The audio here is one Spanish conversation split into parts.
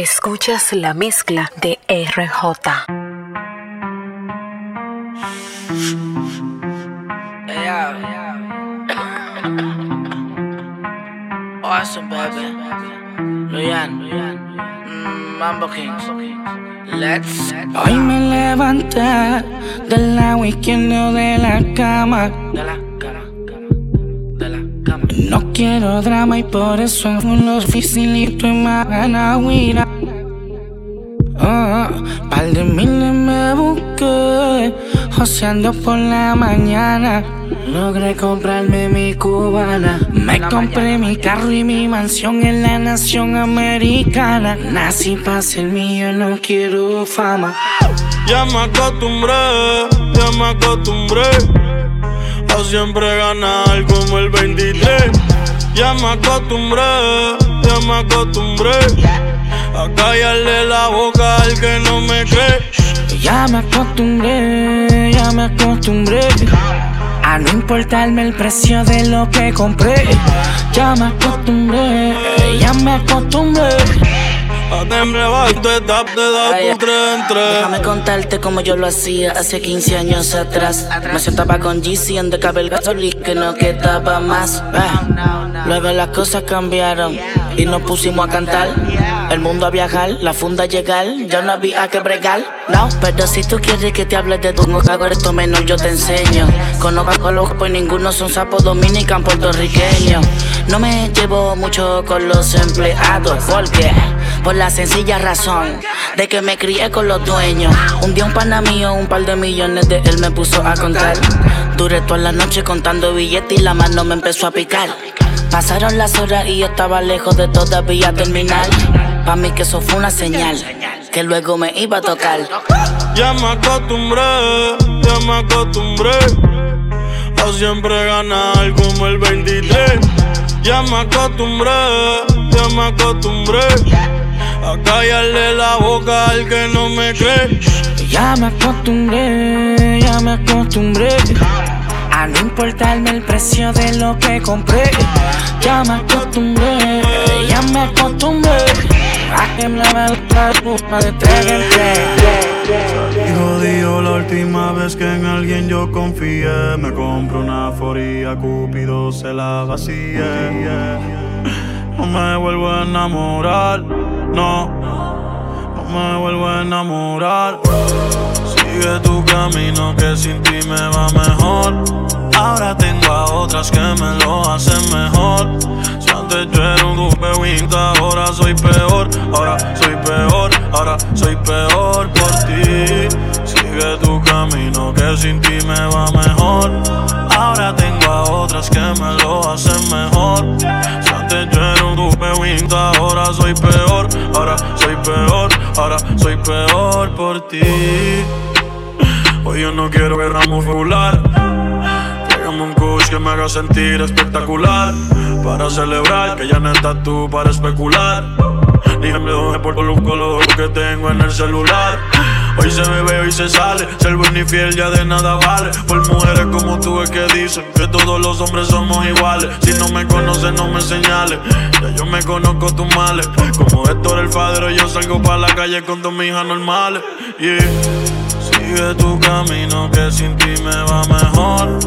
Escuchas la mezcla de RJ. Awesome, baby. Luyan. Mm, Mambo Kings. Let's. Hoy me levanté de la izquierdo de la cama. De la quiero drama y por eso en los facilito y más huira. Oh, par de miles me busqué, joseando por la mañana. Logré comprarme mi cubana. Me compré mi carro y mi mansión en la nación americana. Nací para ser mío, no quiero fama. Ya me acostumbré, ya me acostumbré a siempre ganar como el 23. Ya me acostumbré, ya me acostumbré a callarle la boca al que no me cree. Ya me acostumbré, ya me acostumbré a no importarme el precio de lo que compré. Ya me acostumbré, ya me acostumbré. A temblarte, tap de da Ay, tu tren, tren. Déjame contarte como yo lo hacía hace 15 años atrás. Me sentaba con GC en de cabel gasolina que no quedaba más. Ah. Luego las cosas cambiaron y nos pusimos a cantar. El mundo a viajar, la funda a llegar, ya no había que bregar. No, pero si tú quieres que te hable de tu cago esto menos yo te enseño. Conozco a los pues ninguno son sapos dominican puertorriqueños. No me llevo mucho con los empleados porque por la sencilla razón de que me crié con los dueños. Un día un pana mío, un par de millones de él me puso a contar. Duré toda la noche contando billetes y la mano me empezó a picar. Pasaron las horas y yo estaba lejos de todavía terminar. Pa' mí que eso fue una señal que luego me iba a tocar. Ya me acostumbré, ya me acostumbré a siempre ganar como el 23. Ya me acostumbré, ya me acostumbré a callarle la boca al que no me cree. Ya me acostumbré, ya me acostumbré a no importarme el precio de lo que compré. Ya me acostumbré, ya me acostumbré a que me la puta de tres jodido la última vez que en alguien yo confié. Me compro una foría, Cúpido se la vacía. No me vuelvo a enamorar, no. No me vuelvo a enamorar. Sigue tu camino que sin ti me va mejor. Ahora tengo a otras que me lo hacen mejor. Si antes yo era un wing, ahora soy peor. Ahora soy peor, ahora soy peor por ti. Sigue tu camino que sin ti me va mejor. Ahora tengo a otras que me lo hacen mejor. Si antes yo era un wing, ahora soy peor. Ahora soy peor, ahora soy peor por ti. Hoy yo no quiero guerra muscular. Tráigame un kush que me haga sentir espectacular. Para celebrar que ya no estás tú para especular. Dígame dónde por los colores que tengo en el celular. Hoy se bebe, hoy se sale. Ser bueno y fiel ya de nada vale. Por mujeres como tú es que dicen que todos los hombres somos iguales. Si no me conoces, no me señales. Ya yo me conozco tus males. Como Héctor el Fadero, yo salgo para la calle con dos hijas normales. Yeah. Sigue tu camino que sin ti me va mejor.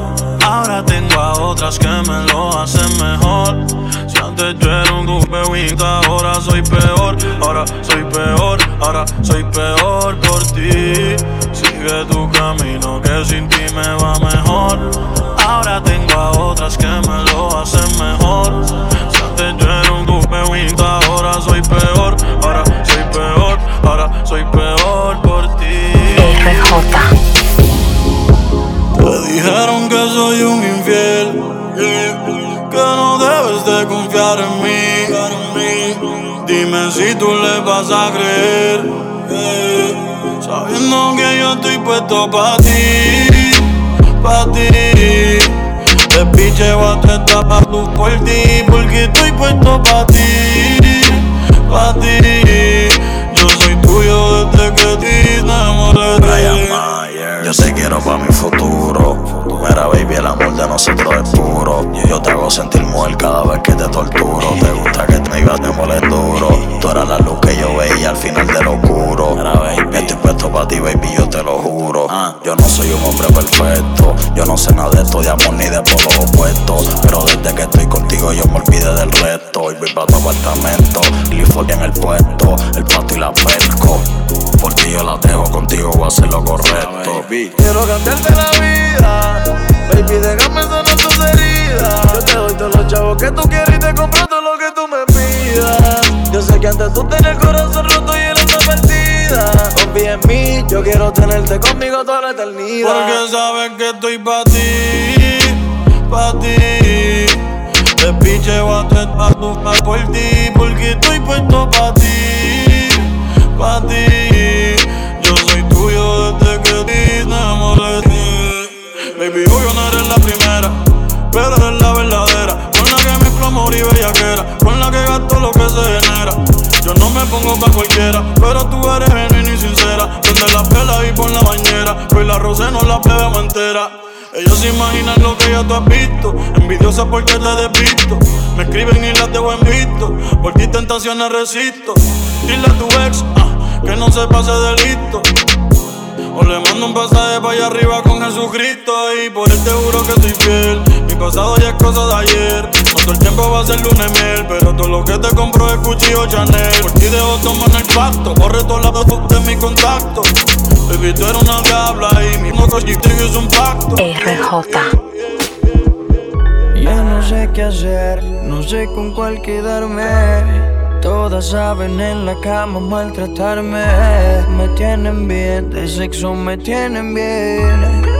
Ahora tengo a otras que me lo hacen mejor. Si antes yo era un dupe wing, ahora soy peor. Ahora soy peor, ahora soy peor por ti. Sigue tu camino que sin ti me va mejor. Ahora tengo a otras que me lo hacen mejor. Dijeron que soy un infiel, que no debes de confiar en mí. Dime si tú le vas a creer, sabiendo que yo estoy puesto pa' ti, pa' ti. Te picheo hasta pa' tu por ti, porque estoy puesto pa' ti, pa' ti. Yo soy tuyo desde que te enamoré. Yo te quiero pa' mi futuro. Mira, baby, el amor de nosotros es puro. Yo te hago sentir mujer cada vez que te torturo. Te gusta que te ibas de moler duro. Tú eras la luz que yo veía duro. Estoy puesto para ti, baby, yo te lo juro. Yo no soy un hombre perfecto. Yo no sé nada de esto de amor ni de polos opuestos. Pero desde que estoy contigo, yo me olvidé del resto. Y voy para tu apartamento. California en el puesto. El pato y la perco. Por ti yo la dejo contigo, voy a hacer lo correcto. Baby. Quiero cambiarte la vida. Baby, déjame sanar tus heridas. Yo te doy todos los chavos que tú quieres y te compro todo lo que tú me pidas. Yo sé que antes tú tenías corazón roto y el partida. Confía en mí, yo quiero tenerte conmigo toda la eternidad. Porque sabes que estoy pa' ti, pa' ti. Te picheo a tu por ti, porque estoy puesto pa' ti, pa' ti. Yo soy tuyo desde que te enamoré de ti. Baby, obvio no eres la primera, pero eres la verdadera. Con la que mezclo amor y bellaquera, con la que gasto lo que se genera. Yo no me pongo pa' cualquiera, pero tú rosé no la bebemos entera. Ellos se imaginan lo que ya tú has visto, envidiosa porque te despisto. Me escriben y las dejo en visto, por ti tentaciones resisto. Dile a tu ex ah, que no se pase de listo. O le mando un pasaje para allá arriba con Jesucristo Y por él te juro que estoy fiel Mi pasado ya es cosa de ayer todo el tiempo va a ser lunes miel Pero todo lo que te compro es cuchillo Chanel. Por ti dejo tomar el pacto Corre todos lados de mi contacto. Baby, tú eres una diabla y mi moco es un pacto. RJ Ya no sé qué hacer, no sé con cuál quedarme. Todas saben en la cama maltratarme. Me tienen bien, de sexo me tienen bien.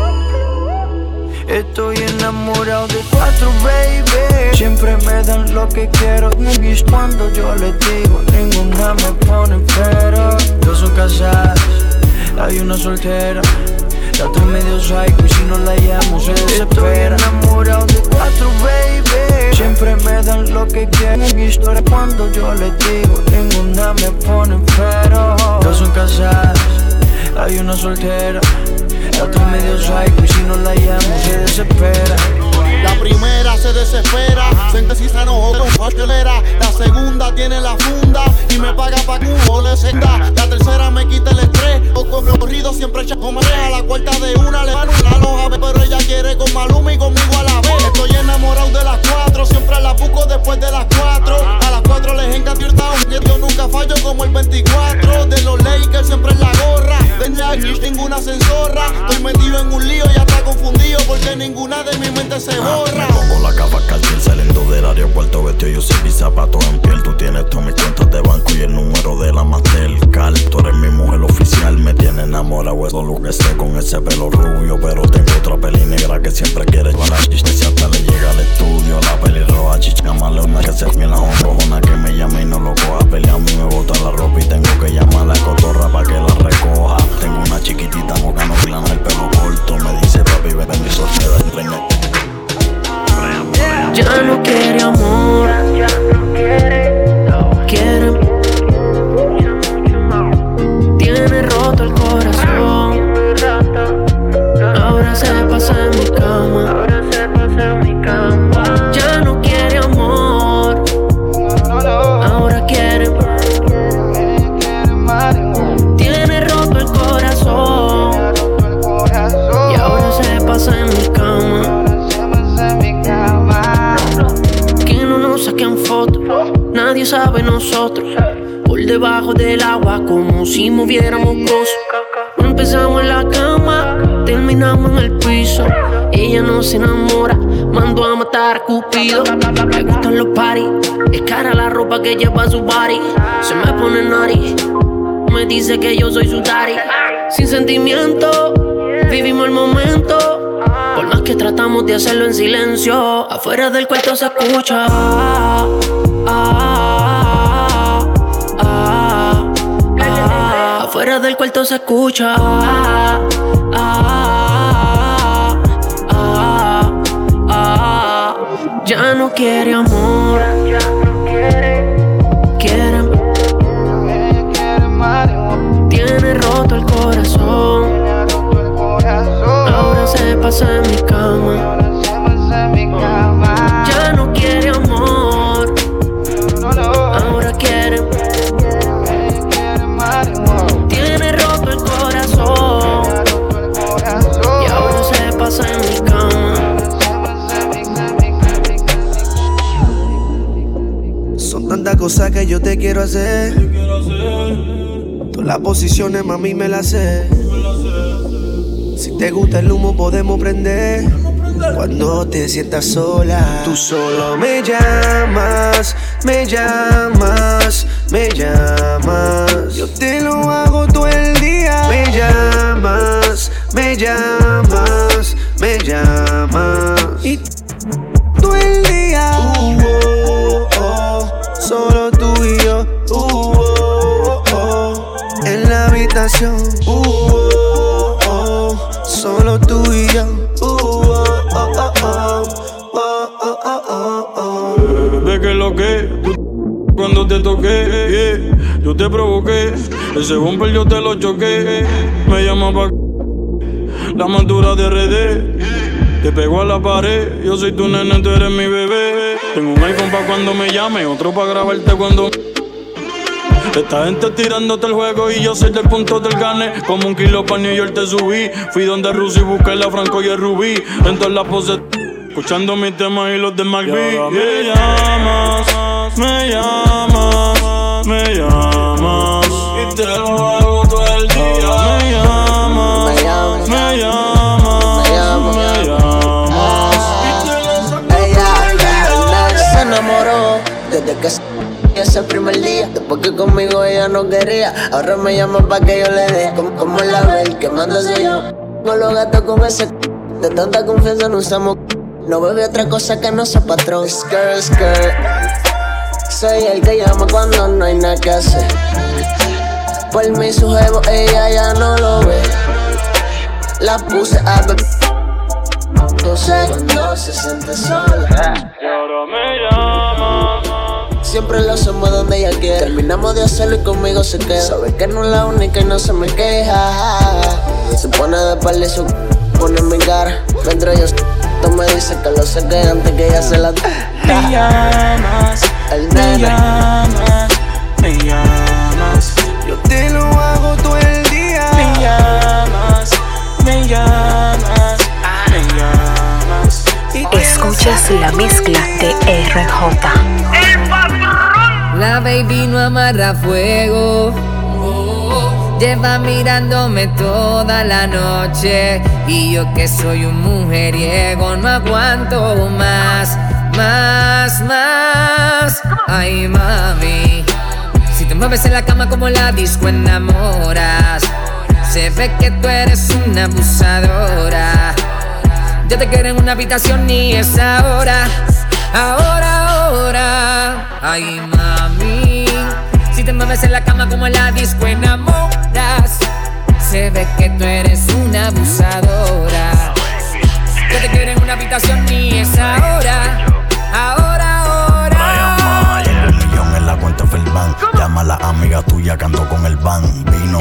Estoy enamorado de cuatro, baby. Siempre me dan lo que quiero. Y cuando yo les digo, ninguna me pone pero. Dos son casadas, hay una soltera. La otra medio psycho y si no la llamo se desespera. Estoy enamorado de cuatro, baby. Siempre me dan lo que quieren. Mi historia cuando yo les digo, ninguna me pone pero. Dos son casadas, hay una soltera. La si no la llamo se desespera. La primera se desespera, se indecisa no acelera. La segunda tiene la funda y me paga pa' que un le senda. La tercera me quita el estrés, o con corrido siempre echa A La cuarta de una le dan una loja, pero ella quiere con Maluma y conmigo a la vez. Estoy enamorado de las cuatro, siempre la busco después de las cuatro. A las cuatro les encanta que yo nunca fallo como el 24. De los Lakers siempre en la gorra, ninguna censorra. Estoy metido en un lío ya porque ninguna de mi mente se. Me pongo la capa cartel saliendo del aeropuerto Vestido yo sin mis zapatos en piel Tú tienes todas mis cuentas de banco y el número de la Mastercard Tú eres mi mujer oficial, me tiene enamorado Eso lo que sé con ese pelo rubio Pero tengo otra peli negra que siempre quiere la Si hasta le llega al estudio La peli roja, chicha, una que se fue la Una que me llame y no lo coja Pelea a mí me bota la ropa y tengo que llamar a la cotorra para que la recoja Tengo una chiquitita moca, no el pelo corto Me dice papi, y ya no quiere amor, Ella no se enamora, mandó a matar a Cupido. Le gustan los paris, es cara la ropa que lleva su body. Se me pone nari, me dice que yo soy su daddy. Sin sentimiento, vivimos el momento. Por más que tratamos de hacerlo en silencio, afuera del cuarto se escucha. Afuera del cuarto se escucha. Ya no quiere amor. Mami, me las sé. Si te gusta el humo, podemos prender. Cuando te sientas sola, tú solo me llamas, me llamas, me llamas. Yo te lo hago todo el día. Me llamas, me llamas, me llamas. habitación. Uh, oh, oh, solo tú y yo. Uh, oh, oh, oh, que lo que cuando te toqué, yeah. yo te provoqué. Ese bumper yo te lo choqué. Me llama pa' la madura de RD. Te pego a la pared, yo soy tu nene, tú eres mi bebé. Tengo un iPhone pa' cuando me llame, otro pa' grabarte cuando esta gente tirándote el juego y yo soy del punto del gane. Como un kilo pa' New York te subí. Fui donde Rusi y busqué la Franco y el Rubí. En todas las poses, escuchando mis temas y los de McBee. Me llamas, me llamas, me llamas. Y te lo hago todo el día. Me llamas, Me llamas, me llamas, me llamas. me llamas. Y te lo saco Ella se enamoró desde que se ese primer día. Después que conmigo ella no quería, ahora me llama pa' que yo le dé. Como, como la ve, quemándose yo. Con los gatos con ese de tanta confianza no usamos. No bebe otra cosa que no sea patrón. Skirt, skirt. Soy el que llama cuando no hay nada que hacer. Por mí su jevo, ella ya no lo ve. La puse a beber. Entonces cuando se siente sola. Y ahora me llamas. Siempre lo hacemos donde ella quiere. Terminamos de hacerlo y conmigo se queda. Sabe que no es la única y no se me queja. Se pone de y su pone en mi cara. Mientras yo tú me dice que lo sé que antes que ella se la Me llamas, El me llamas, me llamas, Yo te lo hago todo el día. me llamas, me llamas, me llamas. Y Escuchas la mezcla de RJ. La baby no amarra fuego. Lleva mirándome toda la noche. Y yo que soy un mujeriego, no aguanto más, más, más. Ay, mami. Si te mueves en la cama como la disco enamoras. Se ve que tú eres una abusadora. Yo te quiero en una habitación y es ahora, ahora, ahora. Ay, mami, si te mueves en la cama como en la disco enamoras, se ve que tú eres una abusadora. Yo te quiero en una habitación y es ahora, Felban. Llama a la amiga tuya ando con el van. Vino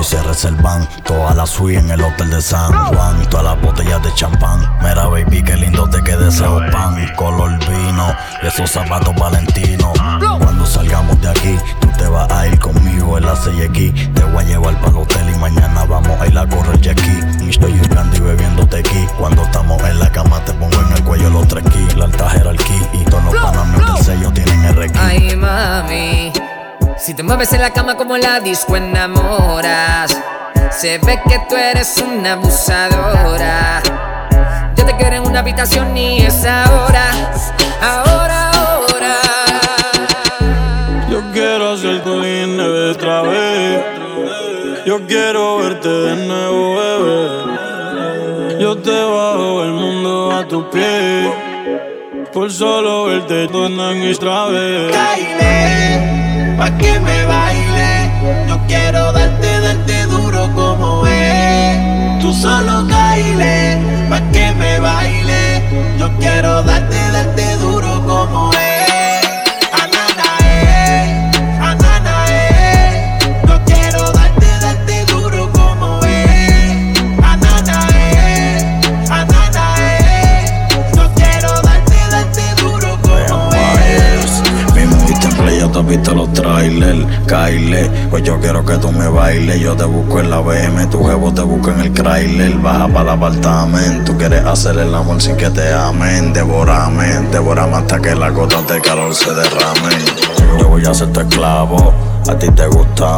y se reservan. Toda la suite en el hotel de San Juan. Todas las botellas de champán. Mira, baby, qué lindo te quede ese pan. Color vino y esos zapatos valentinos. Cuando salgamos de aquí, tú te vas a ir conmigo en la CX. Te voy a llevar para el hotel y mañana vamos a ir a correr ski. Estoy buscando y bebiendo tequí. Cuando estamos en la cama, te pongo en el cuello los tres keys. La altajera el key y todos los panameos del sello tienen R Ay, mami, si te mueves en la cama como la disco enamoras, se ve que tú eres una abusadora. Yo te quiero en una habitación y es ahora, ahora, ahora. Yo quiero hacer tu línea otra vez. Yo quiero verte de nuevo, bebé. Yo te bajo el mundo a tus pies. Por solo verte tú en otra vez. Pa' que me baile. Yo quiero darte, darte duro como es. Tú solo baile, pa' que me baile. Yo quiero darte, darte duro como es. En play, yo te he visto los trailers, Kyle, pues yo quiero que tú me bailes, yo te busco en la BM, tu jevo te busco en el trailer, baja para el apartamento, tú quieres hacer el amor sin que te amen, devórame, devórame hasta que las gotas de calor se derramen. Yo voy a ser tu esclavo. A ti te gusta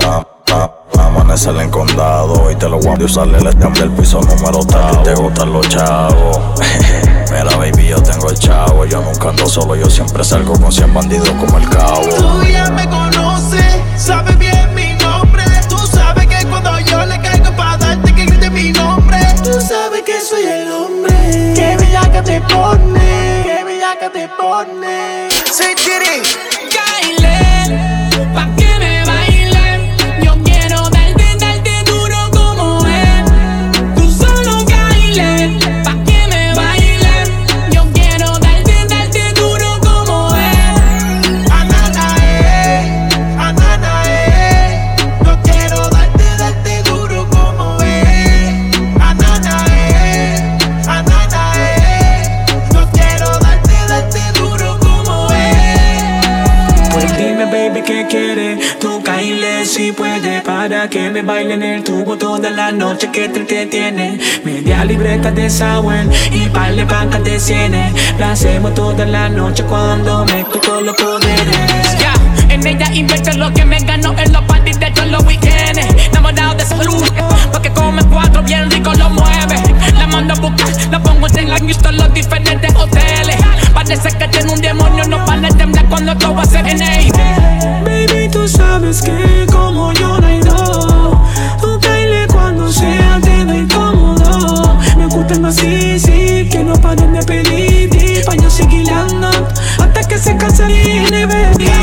amanecer en condado y te lo voy a usarle el del piso número tal. Te gustan los chavos. Mira, baby, yo tengo el chavo. Yo nunca ando solo, yo siempre salgo con 100 bandidos como el cabo. Tú ya me conoces, sabes bien mi nombre. Tú sabes que cuando yo le caigo para darte que grite mi nombre. Tú sabes que soy el hombre. Que bella que te pone, que bella que te pone. Say Chitty. que me baile en el tubo toda la noche que te entretiene. Media libreta de Sawen y par de bancas de cienes. La toda la noche cuando me toco los poderes. Ya, en ella invierte lo que me ganó en los parties de todos los weekends. Enamorado de salud, porque come cuatro bien rico lo mueve. Mando a buscar, la pongo en la visto los diferentes hoteles. Parece que tiene un demonio, no para de temblar cuando todo se viene. Baby, tú sabes que como yo no hay dos. Tú baile cuando sea te doy cómodo. Me gustan así, sí, que no paren de pedir. Pa' yo seguir hasta que se canse y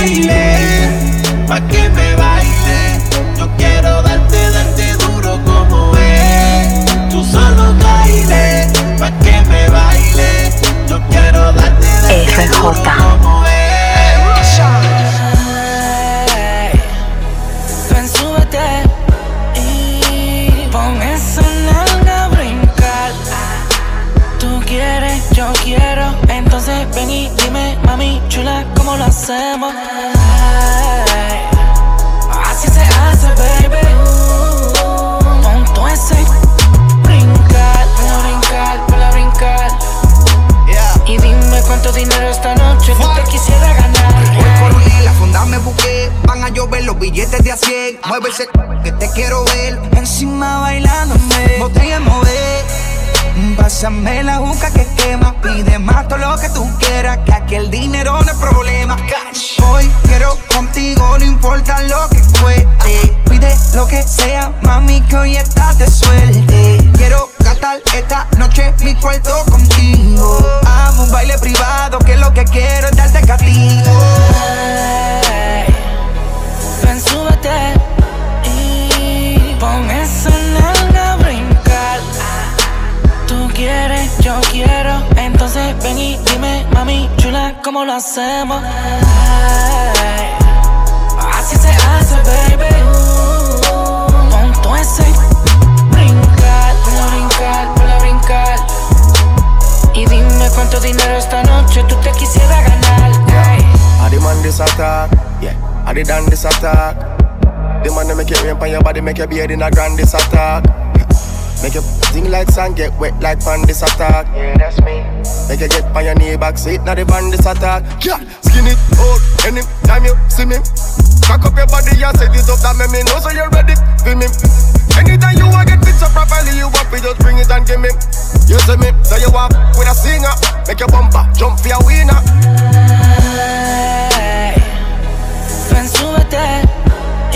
100. Mueve ese que te quiero ver. Encima bailándome, botella mover Pásame la juca que quema, pide más todo lo que tú quieras, que aquí el dinero no es problema. Hoy quiero contigo, no importa lo que cueste. Pide lo que sea, mami, que hoy estás de suerte. Quiero gastar esta noche mi cuarto contigo. Amo un baile privado, que lo que quiero es darte castigo. Chula, ¿cómo lo hacemos? así se hace, baby. I demand this attack, yeah. I done this attack. The man that make it rain on your body, make your beard in a grand this attack. Make you sing like sand, get wet like this attack. Yeah, that's me. Make you get on your knee back seat, now the this attack. Yeah, skinny, old, any time you see me. Cock up your body and set it up, that make me know so you're ready for me. Anytime you want get fit so properly, you want me just bring it and give me. You see me, so you walk with a singer, make your bumper jump for your winner. Hey, ven, súbete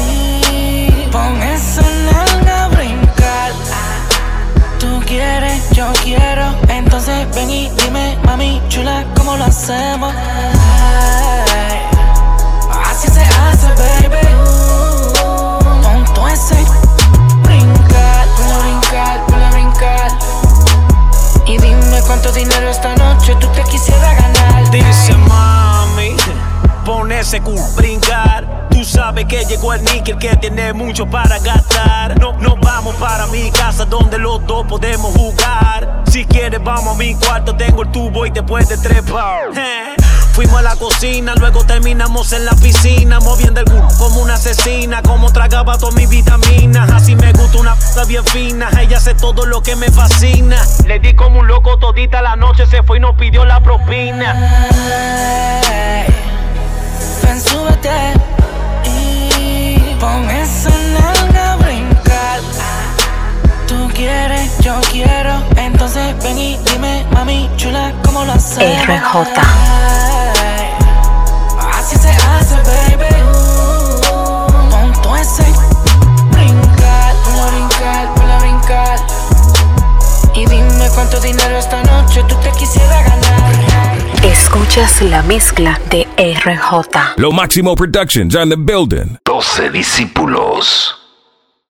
y pon esa quieres, yo quiero. Entonces ven y dime, mami chula, ¿cómo lo hacemos? así se hace, baby. Ponto ese brincar, puedo brincar, puedo brincar. Y dime cuánto dinero esta noche tú te quisieras ganar. Dice mami, pon ese cool brincar Tú sabes que llegó el níquel que tiene mucho para gastar. Mi casa donde los dos podemos jugar. Si quieres, vamos a mi cuarto. Tengo el tubo y te puedes trepar. Fuimos a la cocina, luego terminamos en la piscina, moviendo el culo como una asesina, como tragaba todas mis vitaminas. Así me gusta una puta bien fina, ella hace todo lo que me fascina. Le di como un loco todita la noche, se fue y no pidió la propina. súbete Ven y dime, mami chula, ¿cómo lo haces? RJ. Así se hace, baby. Ponto ese brincar, a brincar, a brincar. Y dime cuánto dinero esta noche tú te quisieras ganar. Escuchas la mezcla de RJ. Lo Máximo Productions on the building. 12 discípulos.